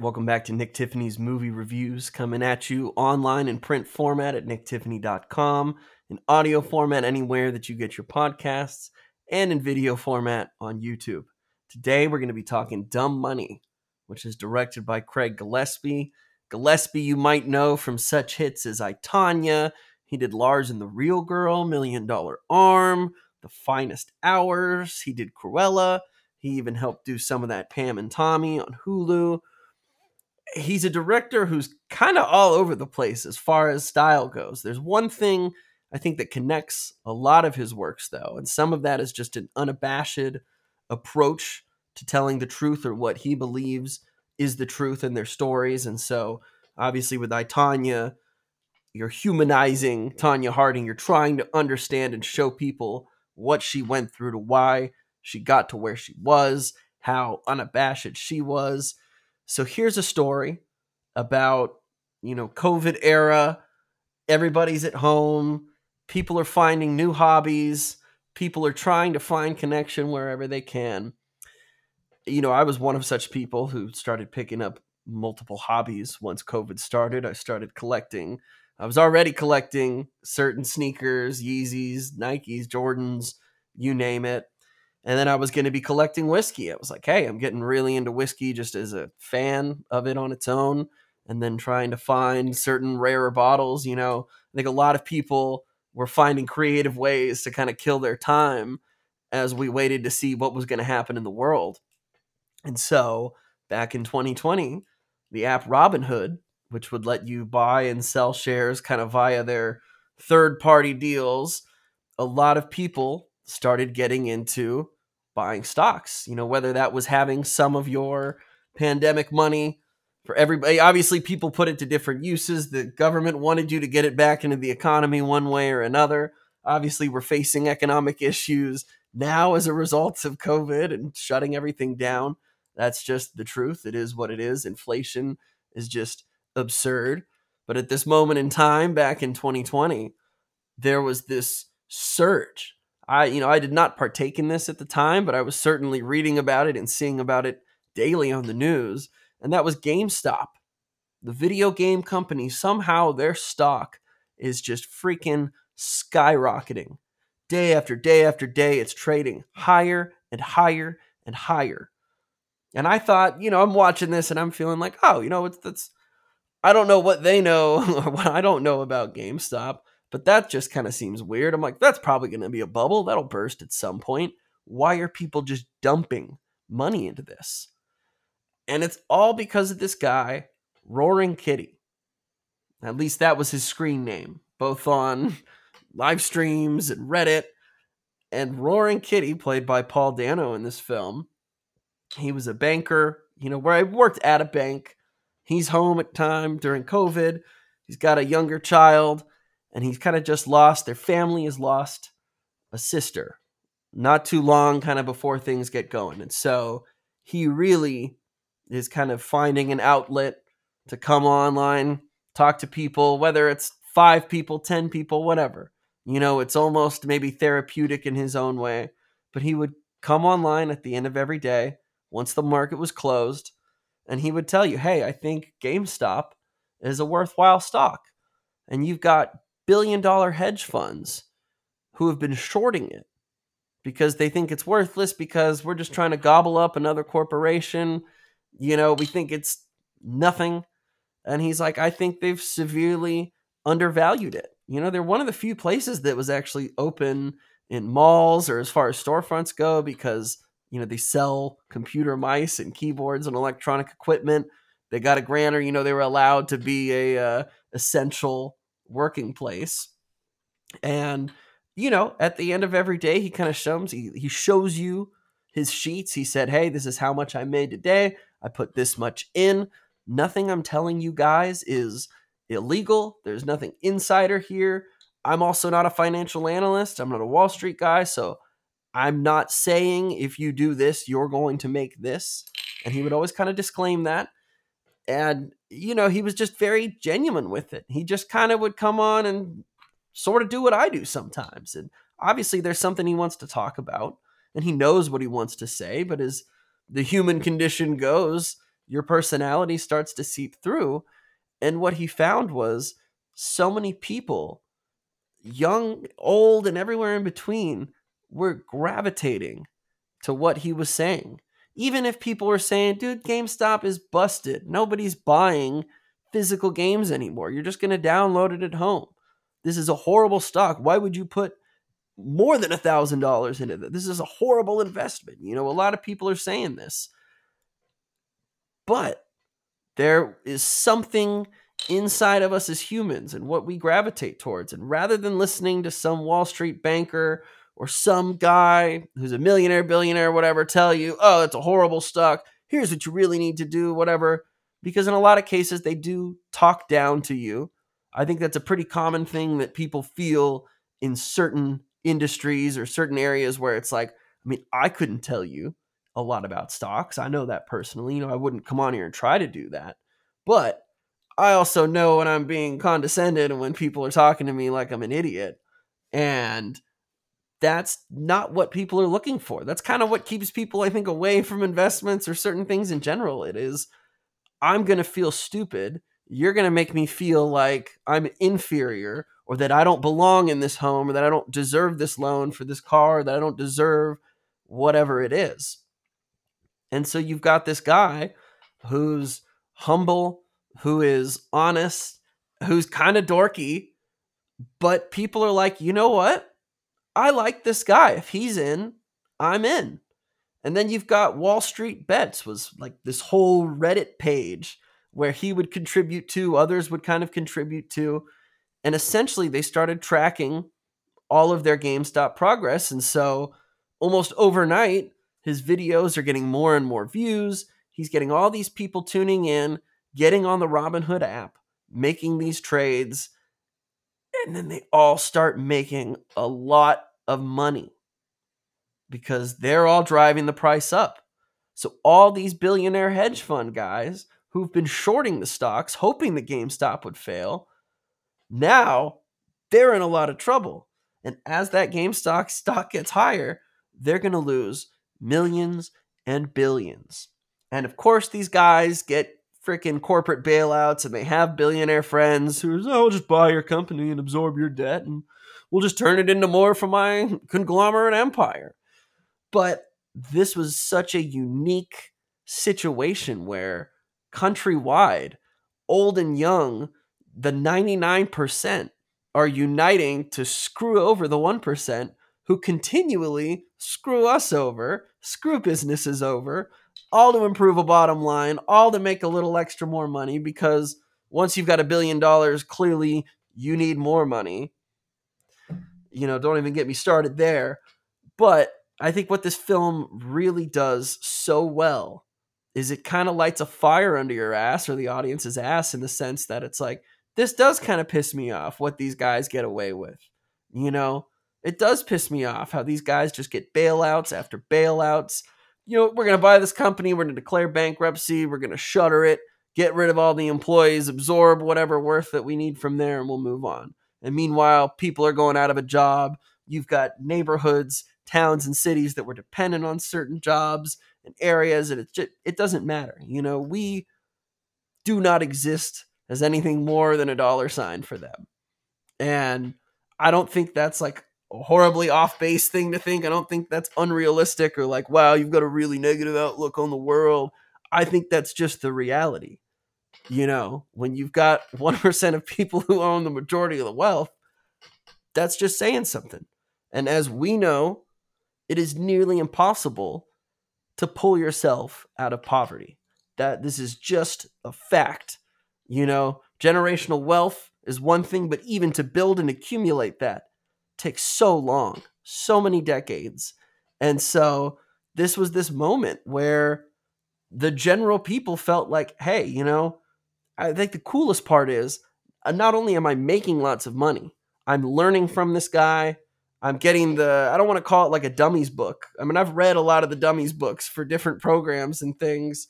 Welcome back to Nick Tiffany's movie reviews, coming at you online in print format at nicktiffany.com, in audio format anywhere that you get your podcasts, and in video format on YouTube. Today we're going to be talking Dumb Money, which is directed by Craig Gillespie. Gillespie, you might know from such hits as I, Tonya. He did Lars and the Real Girl, Million Dollar Arm, The Finest Hours. He did Cruella. He even helped do some of that Pam and Tommy on Hulu he's a director who's kind of all over the place as far as style goes. There's one thing I think that connects a lot of his works, though, and some of that is just an unabashed approach to telling the truth or what he believes is the truth in their stories. And so, obviously, with I, Tonya, you're humanizing Tonya Harding. You're trying to understand and show people what she went through to why she got to where she was, how unabashed she was so here's a story about, you know, COVID era. Everybody's at home. People are finding new hobbies. People are trying to find connection wherever they can. You know, I was one of such people who started picking up multiple hobbies once COVID started. I started collecting. I was already collecting certain sneakers, Yeezys, Nikes, Jordans, you name it and then I was going to be collecting whiskey. I was like, hey, I'm getting really into whiskey just as a fan of it on its own, and then trying to find certain rarer bottles. You know, I think a lot of people were finding creative ways to kind of kill their time as we waited to see what was going to happen in the world. And so back in 2020, the app Robinhood, which would let you buy and sell shares kind of via their third party deals, a lot of people started getting into buying stocks. You know, whether that was having some of your pandemic money for everybody. Obviously, people put it to different uses. The government wanted you to get it back into the economy one way or another. Obviously, we're facing economic issues now as a result of COVID and shutting everything down. That's just the truth. It is what it is. Inflation is just absurd. But at this moment in time, back in 2020, there was this surge I, you know, I did not partake in this at the time, but I was certainly reading about it and seeing about it daily on the news. And that was GameStop. The video game company, somehow their stock is just freaking skyrocketing. Day after day after day, it's trading higher and higher and higher. And I thought, you know, I'm watching this and I'm feeling like, oh, you know, it's that's I don't know what they know or what I don't know about GameStop, but that just kind of seems weird. I'm like, that's probably going to be a bubble. That'll burst at some point. Why are people just dumping money into this? And it's all because of this guy, Roaring Kitty. At least that was his screen name, both on live streams and Reddit. And Roaring Kitty, played by Paul Dano in this film, he was a banker, you know, where I worked at a bank. He's home at time during COVID. He's got a younger child and he's kind of just lost their family has lost a sister not too long kind of before things get going. And so he really is kind of finding an outlet to come online talk to people whether it's five people ten people whatever. You know it's almost maybe therapeutic in his own way but he would come online at the end of every day once the market was closed and he would tell you hey i think gamestop is a worthwhile stock and you've got billion dollar hedge funds who have been shorting it because they think it's worthless because we're just trying to gobble up another corporation. You know, we think it's nothing. And he's like, I think they've severely undervalued it. You know, they're one of the few places that was actually open in malls or as far as storefronts go because, you know, they sell computer mice and keyboards and electronic equipment. They got a grant or, you know, they were allowed to be a uh, essential working place. And you know, at the end of every day, he kind of shows he, he shows you his sheets. He said, "Hey, this is how much I made today. I put this much in. Nothing I'm telling you guys is illegal. There's nothing insider here. I'm also not a financial analyst. I'm not a Wall Street guy, so I'm not saying if you do this, you're going to make this." And he would always kind of disclaim that. And you know, he was just very genuine with it. He just kind of would come on and sort of do what I do sometimes. And obviously, there's something he wants to talk about, and he knows what he wants to say. But as the human condition goes, your personality starts to seep through. And what he found was so many people, young, old, and everywhere in between, were gravitating to what he was saying. Even if people are saying, dude, GameStop is busted, nobody's buying physical games anymore. You're just going to download it at home. This is a horrible stock. Why would you put more than a thousand dollars into this? This is a horrible investment. You know, a lot of people are saying this. But there is something inside of us as humans and what we gravitate towards. And rather than listening to some Wall Street banker or some guy who's a millionaire, billionaire, whatever, tell you, oh, it's a horrible stock. Here's what you really need to do, whatever. Because in a lot of cases, they do talk down to you. I think that's a pretty common thing that people feel in certain industries or certain areas where it's like, I mean, I couldn't tell you a lot about stocks. I know that personally. You know, I wouldn't come on here and try to do that. But I also know when I'm being condescended and when people are talking to me like I'm an idiot. And that's not what people are looking for. That's kind of what keeps people, I think, away from investments or certain things in general. It is, I'm going to feel stupid. You're going to make me feel like I'm inferior or that I don't belong in this home or that I don't deserve this loan for this car, or that I don't deserve whatever it is. And so you've got this guy who's humble, who is honest, who's kind of dorky, but people are like, you know what? I like this guy. If he's in, I'm in. And then you've got Wall Street Bets was like this whole Reddit page where he would contribute to, others would kind of contribute to. And essentially they started tracking all of their GameStop progress. And so almost overnight, his videos are getting more and more views. He's getting all these people tuning in, getting on the Robinhood app, making these trades, and then they all start making a lot of money because they're all driving the price up. So all these billionaire hedge fund guys who've been shorting the stocks, hoping the GameStop would fail, now they're in a lot of trouble. And as that GameStop stock gets higher, they're going to lose millions and billions. And of course, these guys get freaking corporate bailouts and they have billionaire friends who oh, I'll just buy your company and absorb your debt and we'll just turn it into more for my conglomerate empire. But this was such a unique situation where countrywide, old and young, the 99% are uniting to screw over the 1% who continually screw us over, screw businesses over, all to improve a bottom line, all to make a little extra more money because once you've got a billion dollars, clearly you need more money. You know, don't even get me started there. But I think what this film really does so well is it kind of lights a fire under your ass or the audience's ass in the sense that it's like, this does kind of piss me off what these guys get away with. You know, it does piss me off how these guys just get bailouts after bailouts you know, we're going to buy this company, we're going to declare bankruptcy, we're going to shutter it, get rid of all the employees, absorb whatever worth that we need from there, and we'll move on. And meanwhile, people are going out of a job. You've got neighborhoods, towns, and cities that were dependent on certain jobs and areas, and it just, it doesn't matter. You know, we do not exist as anything more than a dollar sign for them. And I don't think that's like horribly off base thing to think. I don't think that's unrealistic or like, wow, you've got a really negative outlook on the world. I think that's just the reality. You know, when you've got 1% of people who own the majority of the wealth, that's just saying something. And as we know, it is nearly impossible to pull yourself out of poverty. That this is just a fact. You know, generational wealth is one thing, but even to build and accumulate that takes so long, so many decades. And so this was this moment where the general people felt like, hey, you know, I think the coolest part is uh, not only am I making lots of money, I'm learning from this guy. I'm getting the, I don't want to call it like a dummies book. I mean, I've read a lot of the dummies books for different programs and things,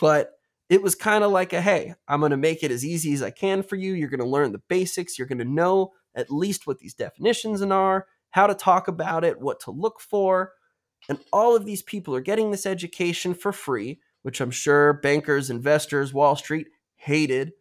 but it was kind of like a hey, I'm going to make it as easy as I can for you. You're going to learn the basics. You're going to know at least what these definitions are, how to talk about it, what to look for. And all of these people are getting this education for free which I'm sure bankers, investors, Wall Street hated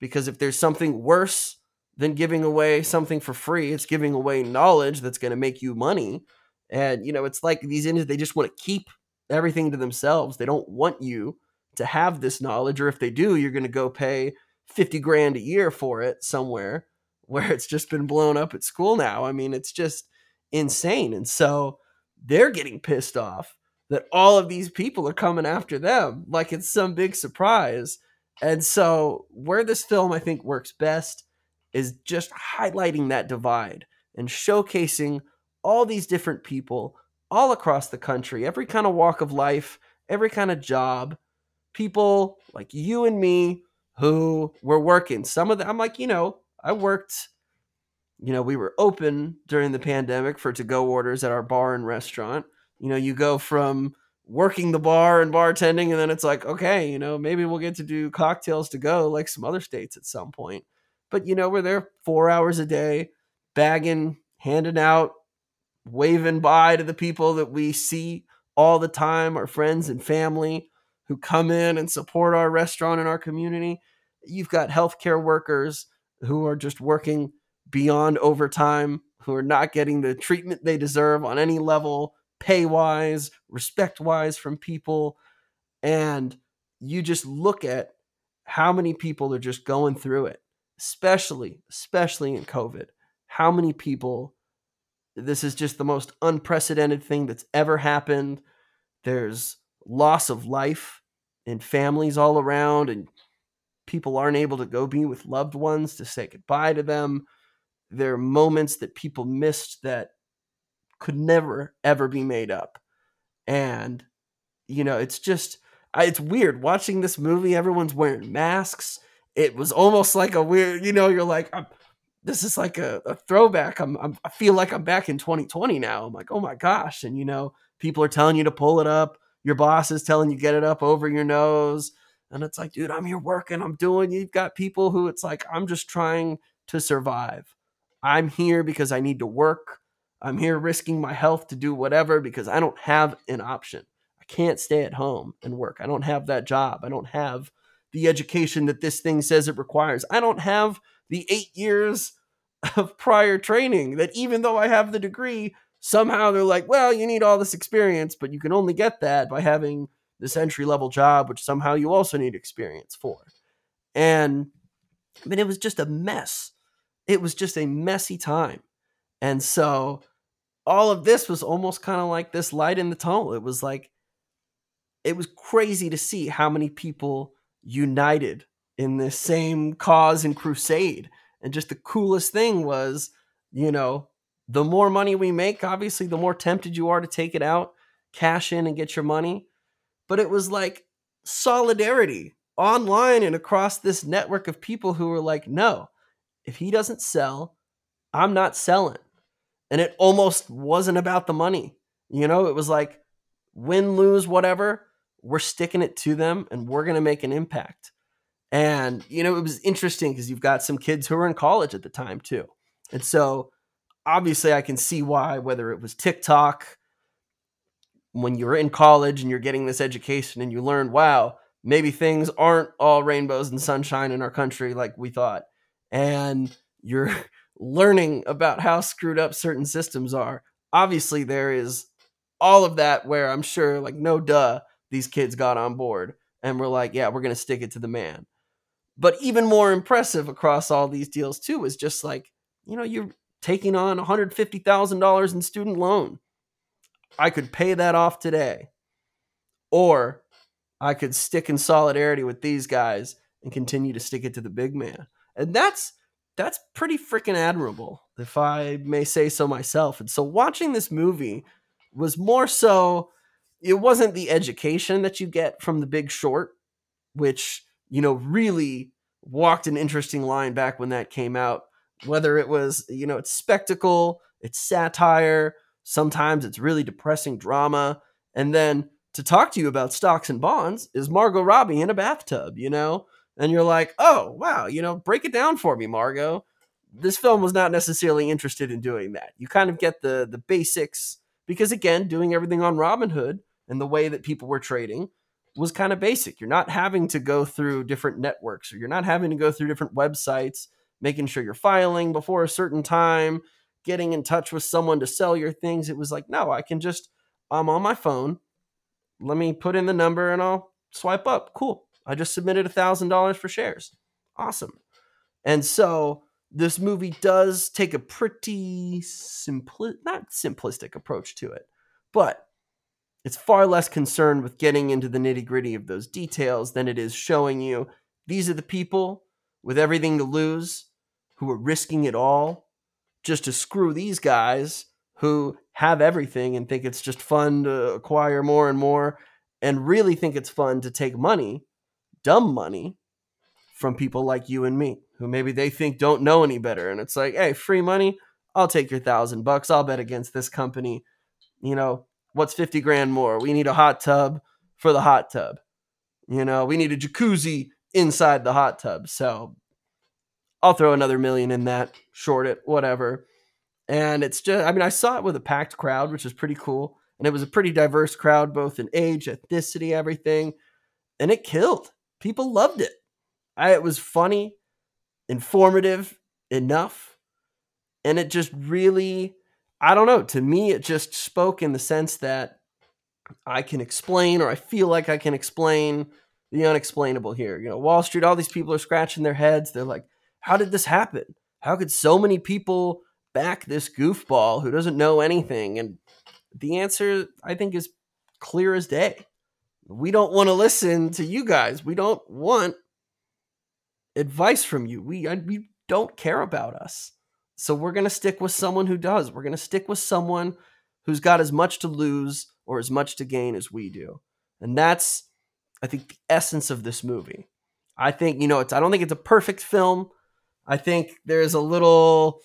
because if there's something worse than giving away something for free, it's giving away knowledge that's going to make you money. And you know, it's like these indies they just want to keep everything to themselves. They don't want you to have this knowledge or if they do, you're going to go pay 50 grand a year for it somewhere where it's just been blown up at school now. I mean, it's just insane. And so they're getting pissed off that all of these people are coming after them like it's some big surprise. And so, where this film I think works best is just highlighting that divide and showcasing all these different people all across the country, every kind of walk of life, every kind of job, people like you and me who were working. Some of them, I'm like, you know, I worked, you know, we were open during the pandemic for to go orders at our bar and restaurant. You know, you go from working the bar and bartending, and then it's like, okay, you know, maybe we'll get to do cocktails to go like some other states at some point. But, you know, we're there four hours a day, bagging, handing out, waving bye to the people that we see all the time, our friends and family who come in and support our restaurant and our community. You've got healthcare workers who are just working beyond overtime, who are not getting the treatment they deserve on any level, pay wise, respect wise from people. And you just look at how many people are just going through it, especially, especially in COVID. How many people, this is just the most unprecedented thing that's ever happened. There's loss of life and families all around and people aren't able to go be with loved ones to say goodbye to them. There are moments that people missed that could never ever be made up. And you know it's just it's weird watching this movie everyone's wearing masks. It was almost like a weird you know you're like this is like a, a throwback. I'm, I'm, i feel like i'm back in 2020 now. I'm like oh my gosh. And you know people are telling you to pull it up. Your boss is telling you get it up over your nose and it's like dude i'm here working. I'm doing you've got people who it's like i'm just trying to survive. I'm here because i need to work. I'm here risking my health to do whatever because i don't have an option. I can't stay at home and work. I don't have that job. I don't have the education that this thing says it requires. I don't have the eight years of prior training that even though i have the degree somehow they're like, well, you need all this experience, but you can only get that by having this entry level job, which somehow you also need experience for. And I mean, it was just a mess. It was just a messy time. And so all of this was almost kind of like this light in the tunnel. It was like, it was crazy to see how many people united in this same cause and crusade. And just the coolest thing was, you know, the more money we make, obviously, the more tempted you are to take it out, cash in, and get your money. But it was like solidarity online and across this network of people who were like, no, if he doesn't sell, I'm not selling. And it almost wasn't about the money. You know, it was like win, lose, whatever, we're sticking it to them and we're going to make an impact. And, you know, it was interesting because you've got some kids who were in college at the time too. And so obviously I can see why, whether it was TikTok, when you're in college and you're getting this education and you learn, wow, maybe things aren't all rainbows and sunshine in our country like we thought. And you're learning about how screwed up certain systems are. Obviously, there is all of that where I'm sure, like, no duh, these kids got on board and we're like, yeah, we're going to stick it to the man. But even more impressive across all these deals, too, is just like, you know, you're taking on $150,000 in student loan. I could pay that off today. Or I could stick in solidarity with these guys and continue to stick it to the big man. And that's that's pretty freaking admirable, if I may say so myself. And so watching this movie was more so it wasn't the education that you get from the big short, which, you know, really walked an interesting line back when that came out whether it was you know it's spectacle it's satire sometimes it's really depressing drama. And then to talk to you about stocks and bonds is margot robbie in a bathtub you know? And you're like oh wow you know break it down for me margot. This film was not necessarily interested in doing that. You kind of get the the basics because again doing everything on robinhood and the way that people were trading was kind of basic. You're not having to go through different networks or you're not having to go through different websites, making sure you're filing before a certain time, getting in touch with someone to sell your things. It was like, no, I can just, I'm on my phone. Let me put in the number and I'll swipe up. Cool. I just submitted a $1,000 for shares. Awesome. And so this movie does take a pretty simple, not simplistic approach to it, but it's far less concerned with getting into the nitty gritty of those details than it is showing you these are the people with everything to lose who are risking it all just to screw these guys who have everything and think it's just fun to acquire more and more and really think it's fun to take money, dumb money, from people like you and me who maybe they think don't know any better. And it's like, hey, free money, I'll take your thousand bucks. I'll bet against this company. You know, what's 50 grand more? We need a hot tub for the hot tub. You know, we need a jacuzzi inside the hot tub. So I'll throw another million in that, short it, whatever. And it's just, I mean, I saw it with a packed crowd, which is pretty cool. And it was a pretty diverse crowd, both in age, ethnicity, everything. And it killed. People loved it. I, it was funny, informative enough, and it just really, I don't know, to me, it just spoke in the sense that I can explain, or I feel like I can explain the unexplainable here. You know, Wall Street, all these people are scratching their heads. They're like, how did this happen? How could so many people back this goofball who doesn't know anything? And the answer, I think, is clear as day. We don't want to listen to you guys. We don't want advice from you. We we don't care about us. So we're going to stick with someone who does. We're going to stick with someone who's got as much to lose or as much to gain as we do. And that's I think the essence of this movie. I think, you know, it's I don't think it's a perfect film. I think there's a little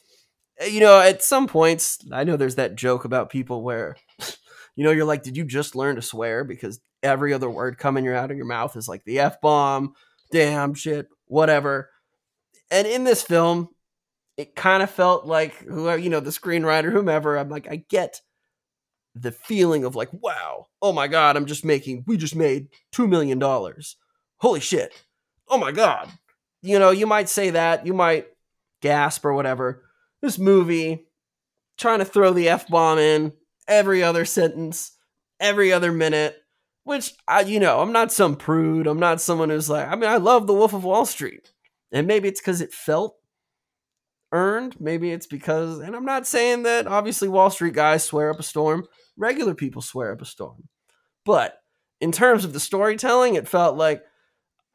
eh, you know, at some points, I know there's that joke about people where you know, you're like, did you just learn to swear because every other word coming out of your mouth is like the F bomb, damn shit, whatever. And in this film, it kind of felt like whoever, you know, the screenwriter, whomever, I'm like, I get the feeling of like, wow, oh my God, I'm just making, we just made $2 million. Holy shit. Oh my God. You know, you might say that, you might gasp or whatever. This movie, trying to throw the F bomb in every other sentence, every other minute which I, you know, I'm not some prude. I'm not someone who's like, I mean, I love The Wolf of Wall Street, and maybe it's because it felt earned. Maybe it's because, and I'm not saying that obviously Wall Street guys swear up a storm. Regular people swear up a storm, but in terms of the storytelling, it felt like,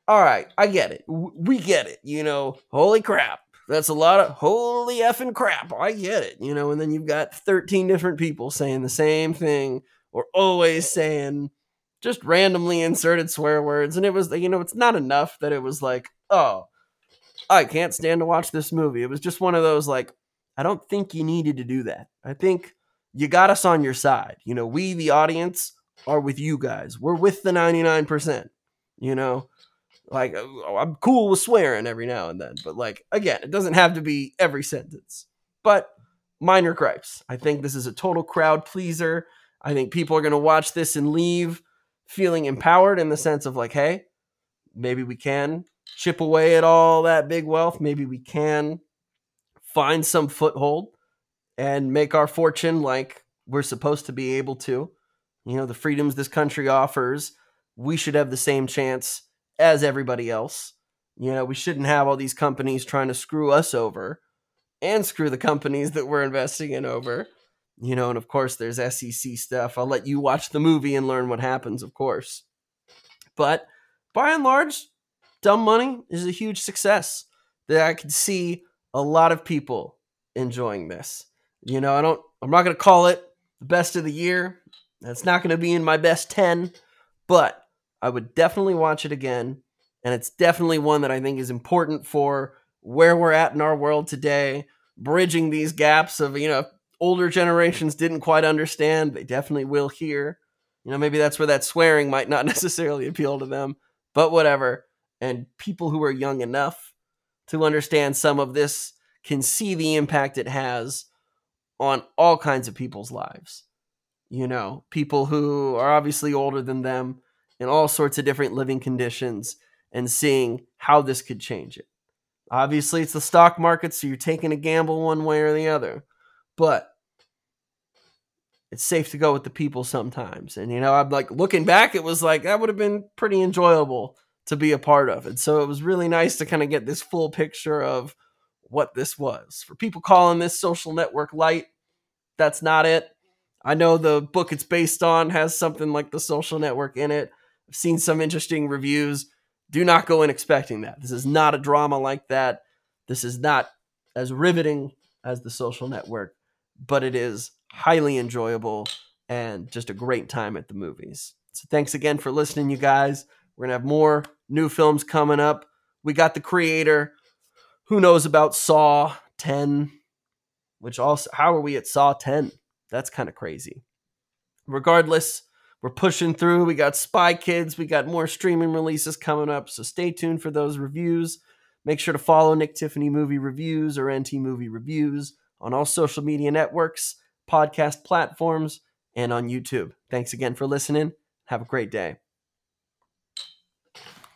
all right, I get it. We get it. You know, holy crap. That's a lot of holy effing crap. I get it. You know, and then you've got 13 different people saying the same thing or always saying just randomly inserted swear words and it was you know it's not enough that it was like oh i can't stand to watch this movie it was just one of those like i don't think you needed to do that i think you got us on your side you know we the audience are with you guys we're with the 99% you know like uh, oh, i'm cool with swearing every now and then but like again it doesn't have to be every sentence but minor gripes i think this is a total crowd pleaser i think people are going to watch this and leave feeling empowered in the sense of like, hey, maybe we can chip away at all that big wealth. Maybe we can find some foothold and make our fortune like we're supposed to be able to. You know, the freedoms this country offers, we should have the same chance as everybody else. You know, we shouldn't have all these companies trying to screw us over and screw the companies that we're investing in over you know, and of course there's SEC stuff. I'll let you watch the movie and learn what happens, of course. But by and large, Dumb Money is a huge success. That I could see a lot of people enjoying this. You know, I don't I'm not going to call it the best of the year. That's not going to be in my best 10, but I would definitely watch it again and it's definitely one that I think is important for where we're at in our world today, bridging these gaps of, you know, older generations didn't quite understand, they definitely will here. You know, maybe that's where that swearing might not necessarily appeal to them, but whatever. And people who are young enough to understand some of this can see the impact it has on all kinds of people's lives. You know, people who are obviously older than them in all sorts of different living conditions and seeing how this could change it. Obviously, it's the stock market, so you're taking a gamble one way or the other. But it's safe to go with the people sometimes. And, you know, I'm like looking back, it was like that would have been pretty enjoyable to be a part of. And so it was really nice to kind of get this full picture of what this was. For people calling this social network light, that's not it. I know the book it's based on has something like the social network in it. I've seen some interesting reviews. Do not go in expecting that. This is not a drama like that. This is not as riveting as the social network, but it is highly enjoyable and just a great time at the movies. So thanks again for listening, you guys. We're to have more new films coming up. We got the creator. Who knows about Saw 10? Which also, how are we at Saw 10? That's kind of crazy. Regardless, we're pushing through. We got Spy Kids. We got more streaming releases coming up. So stay tuned for those reviews. Make sure to follow Nick Tiffany Movie Reviews or NT Movie Reviews on all social media networks, podcast platforms, and on YouTube. Thanks again for listening. Have a great day.